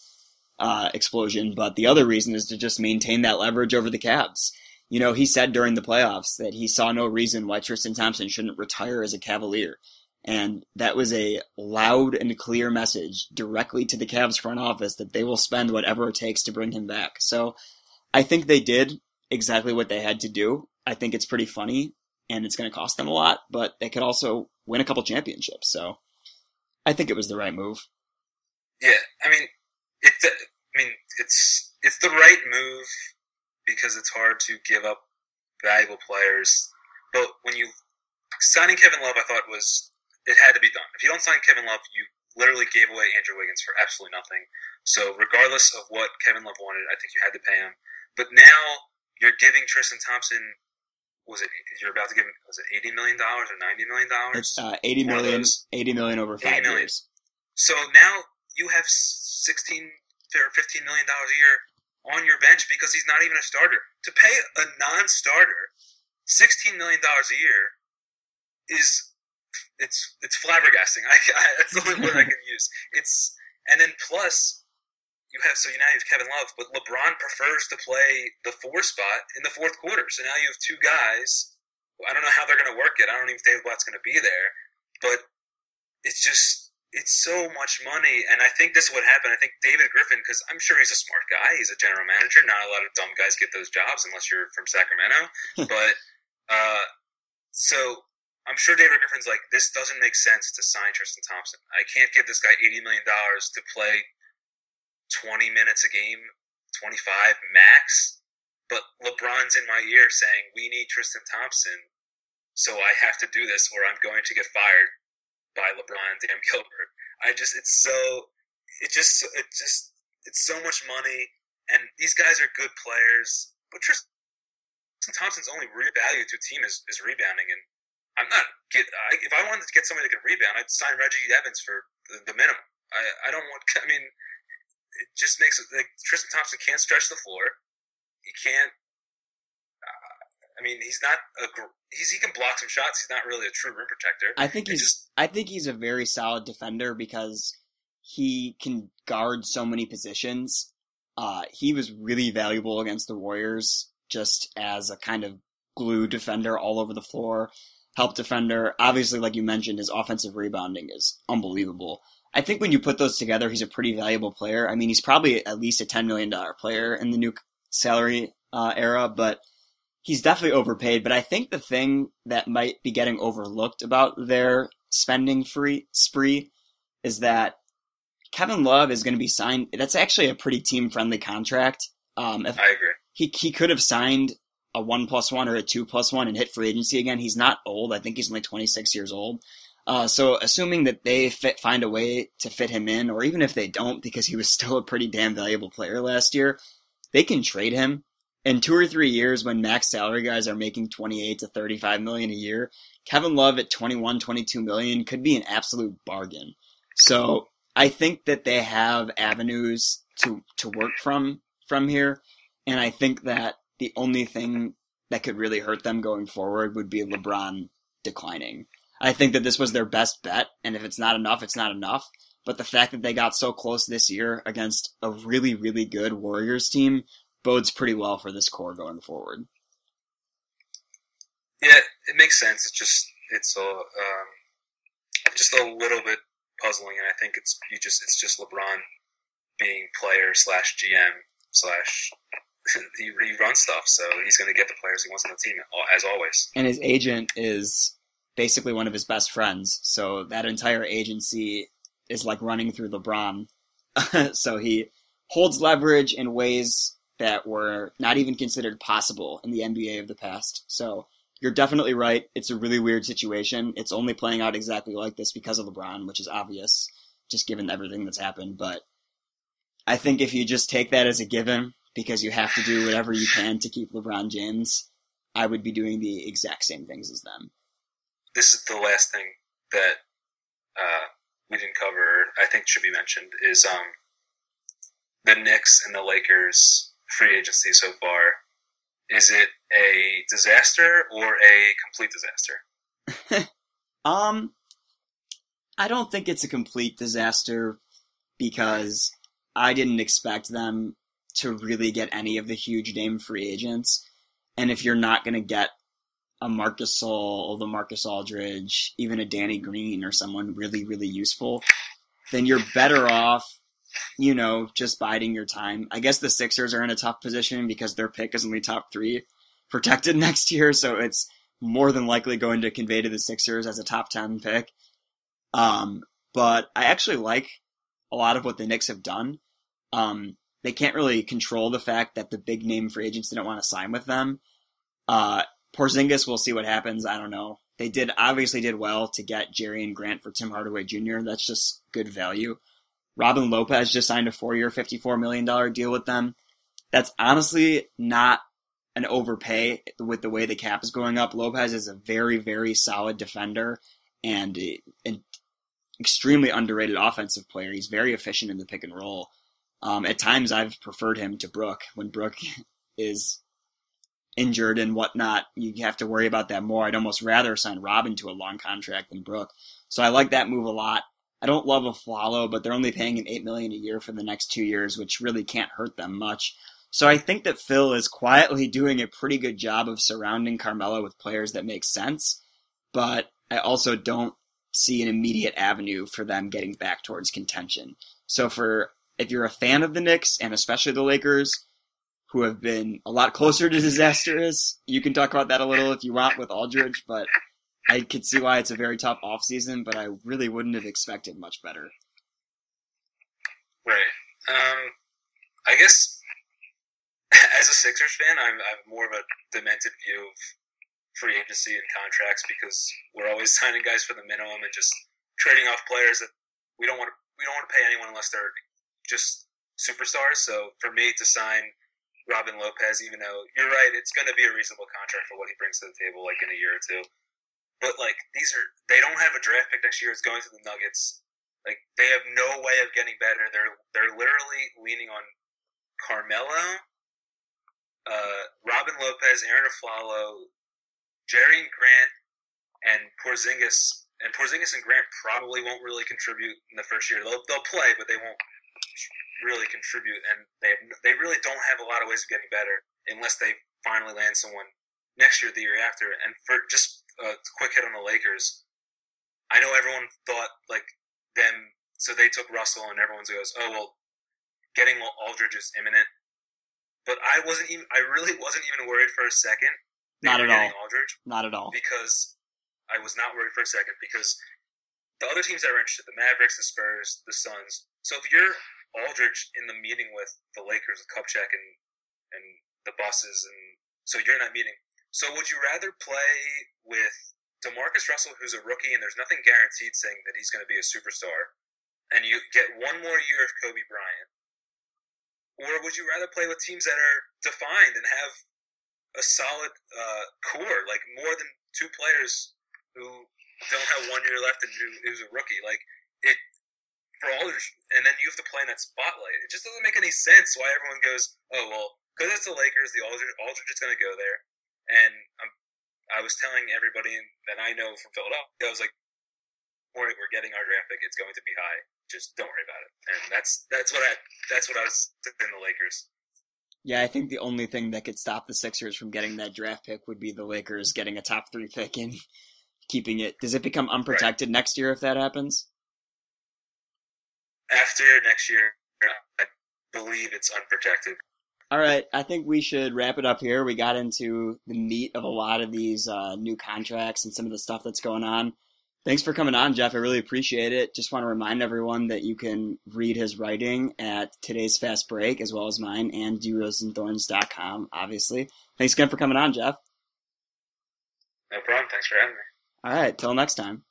uh, explosion. But the other reason is to just maintain that leverage over the Cavs. You know, he said during the playoffs that he saw no reason why Tristan Thompson shouldn't retire as a Cavalier. And that was a loud and clear message directly to the Cavs front office that they will spend whatever it takes to bring him back. So I think they did exactly what they had to do. I think it's pretty funny and it's going to cost them a lot, but they could also win a couple championships. So I think it was the right move. Yeah, I mean, it's I mean, it's it's the right move because it's hard to give up valuable players. But when you signing Kevin Love, I thought was it had to be done. If you don't sign Kevin Love, you literally gave away Andrew Wiggins for absolutely nothing. So regardless of what Kevin Love wanted, I think you had to pay him. But now you're giving Tristan Thompson. Was it you're about to give? Was it eighty million dollars or ninety million dollars? It's uh, eighty million. Eighty million over five million. years. So now you have sixteen or fifteen million dollars a year on your bench because he's not even a starter. To pay a non-starter sixteen million dollars a year is it's it's flabbergasting. I, I that's the only word I can use. It's and then plus you have so you now you have Kevin Love, but LeBron prefers to play the four spot in the fourth quarter. So now you have two guys. I don't know how they're going to work it. I don't even think David Blatt's going to be there, but it's just it's so much money, and I think this would happen. I think David Griffin, because I'm sure he's a smart guy. He's a general manager. Not a lot of dumb guys get those jobs unless you're from Sacramento. but uh, so I'm sure David Griffin's like, this doesn't make sense to sign Tristan Thompson. I can't give this guy $80 million to play 20 minutes a game, 25 max. But LeBron's in my ear saying, we need Tristan Thompson, so I have to do this or I'm going to get fired by LeBron and Dan Gilbert. I just, it's so, it just, it just, it's so much money, and these guys are good players. But Tristan Thompson's only real value to a team is, is rebounding, and I'm not get. I, if I wanted to get somebody that could rebound, I'd sign Reggie Evans for the, the minimum. I, I don't want. I mean, it just makes it like Tristan Thompson can't stretch the floor. He can't. Uh, I mean, he's not a. He's he can block some shots. He's not really a true rim protector. I think he's. Just, I think he's a very solid defender because he can guard so many positions. Uh, he was really valuable against the Warriors just as a kind of glue defender all over the floor, help defender. Obviously, like you mentioned, his offensive rebounding is unbelievable. I think when you put those together, he's a pretty valuable player. I mean, he's probably at least a $10 million player in the new salary uh, era, but he's definitely overpaid. But I think the thing that might be getting overlooked about their spending free spree is that Kevin Love is going to be signed. That's actually a pretty team friendly contract. Um, I agree. He he could have signed a one plus one or a two plus one and hit free agency again. He's not old. I think he's only 26 years old. Uh, so assuming that they fit, find a way to fit him in, or even if they don't, because he was still a pretty damn valuable player last year, they can trade him in two or three years when max salary guys are making 28 to 35 million a year. Kevin Love at 21, 22 million could be an absolute bargain. So I think that they have avenues to to work from from here, and I think that the only thing that could really hurt them going forward would be LeBron declining. I think that this was their best bet, and if it's not enough, it's not enough. But the fact that they got so close this year against a really, really good Warriors team bodes pretty well for this core going forward. Yeah, it makes sense. It's just it's a um, just a little bit puzzling, and I think it's you just it's just LeBron being player slash GM slash he, he runs stuff, so he's going to get the players he wants on the team as always. And his agent is basically one of his best friends, so that entire agency is like running through LeBron. so he holds leverage in ways that were not even considered possible in the NBA of the past. So you're definitely right. It's a really weird situation. It's only playing out exactly like this because of LeBron, which is obvious, just given everything that's happened. But I think if you just take that as a given, because you have to do whatever you can to keep LeBron James, I would be doing the exact same things as them. This is the last thing that uh, we didn't cover. I think should be mentioned is um, the Knicks and the Lakers free agency so far. Is it a disaster or a complete disaster? um, I don't think it's a complete disaster because I didn't expect them to really get any of the huge name free agents. And if you're not going to get a Marcus Gasol, LaMarcus Aldridge, even a Danny Green or someone really, really useful, then you're better off, you know, just biding your time. I guess the Sixers are in a tough position because their pick is only top three protected next year, so it's more than likely going to convey to the Sixers as a top 10 pick. Um, but I actually like a lot of what the Knicks have done. Um, they can't really control the fact that the big name free agents didn't want to sign with them. Uh, Porzingis, we'll see what happens. I don't know. They did obviously did well to get Jerami Grant for Tim Hardaway Jr. That's just good value. Robin Lopez just signed a four-year, $54 million deal with them. That's honestly not an overpay with the way the cap is going up. Lopez is a very, very solid defender and an extremely underrated offensive player. He's very efficient in the pick and roll. Um, at times, I've preferred him to Brook when Brook is injured and whatnot. You have to worry about that more. I'd almost rather sign Robin to a long contract than Brook. So I like that move a lot. I don't love Afflalo, but they're only paying him eight million a year for the next two years, which really can't hurt them much. So I think that Phil is quietly doing a pretty good job of surrounding Carmelo with players that make sense, but I also don't see an immediate avenue for them getting back towards contention. So for if you're a fan of the Knicks and especially the Lakers, who have been a lot closer to disastrous, you can talk about that a little if you want with Aldridge, but I could see why it's a very tough offseason, but I really wouldn't have expected much better. Right. Um, I guess as a Sixers fan, I'm, I have more of a demented view of free agency and contracts because we're always signing guys for the minimum and just trading off players that we don't want to we don't want to pay anyone unless they're just superstars. So for me to sign Robin Lopez, even though you're right, it's going to be a reasonable contract for what he brings to the table, like in a year or two. But like these are, they don't have a draft pick next year. It's going to the Nuggets. Like they have no way of getting better. They're they're literally leaning on Carmelo, uh, Robin Lopez, Arron Afflalo, Jerami Grant, and Porzingis. And Porzingis and Grant probably won't really contribute in the first year. They'll they'll play, but they won't really contribute. And they they really don't have a lot of ways of getting better unless they finally land someone next year, the year after. And for just a quick hit on the Lakers, I know everyone thought like them, so they took Russell, and everyone goes, "Oh well, getting Aldridge is imminent." But I wasn't even. I really wasn't even worried for a second. Not at all. Aldridge Not at all. Because I was not worried for a second because the other teams that were interested, the Mavericks, the Spurs, the Suns. So if you're Aldridge in the meeting with the Lakers, with Kupchak, and and the buses, and so you're in that meeting. So would you rather play with Demarcus Russell, who's a rookie, and there's nothing guaranteed saying that he's going to be a superstar, and you get one more year of Kobe Bryant, or would you rather play with teams that are defined and have a solid uh, core, like more than two players who don't have one year left and who's a rookie? Like it for all, and then you have to play in that spotlight. It just doesn't make any sense why everyone goes, oh well, because it's the Lakers, the Aldridge, Aldridge is going to go there, and I'm, I was telling everybody that I know from Philadelphia, I was like, we're, we're getting our draft pick. It's going to be high just don't worry about it. And that's that's what I that's what I was in the Lakers. Yeah, I think the only thing that could stop the Sixers from getting that draft pick would be the Lakers getting a top three pick and keeping it. Does it become unprotected right. next year if that happens? After next year, I believe it's unprotected. All right, I think we should wrap it up here. We got into the meat of a lot of these uh, new contracts and some of the stuff that's going on. Thanks for coming on, Jeff. I really appreciate it. Just want to remind everyone that you can read his writing at today's Fast Break, as well as mine, and drosenthorns.com, obviously. Thanks again for coming on, Jeff. No problem. Thanks for having me. All right. Till next time.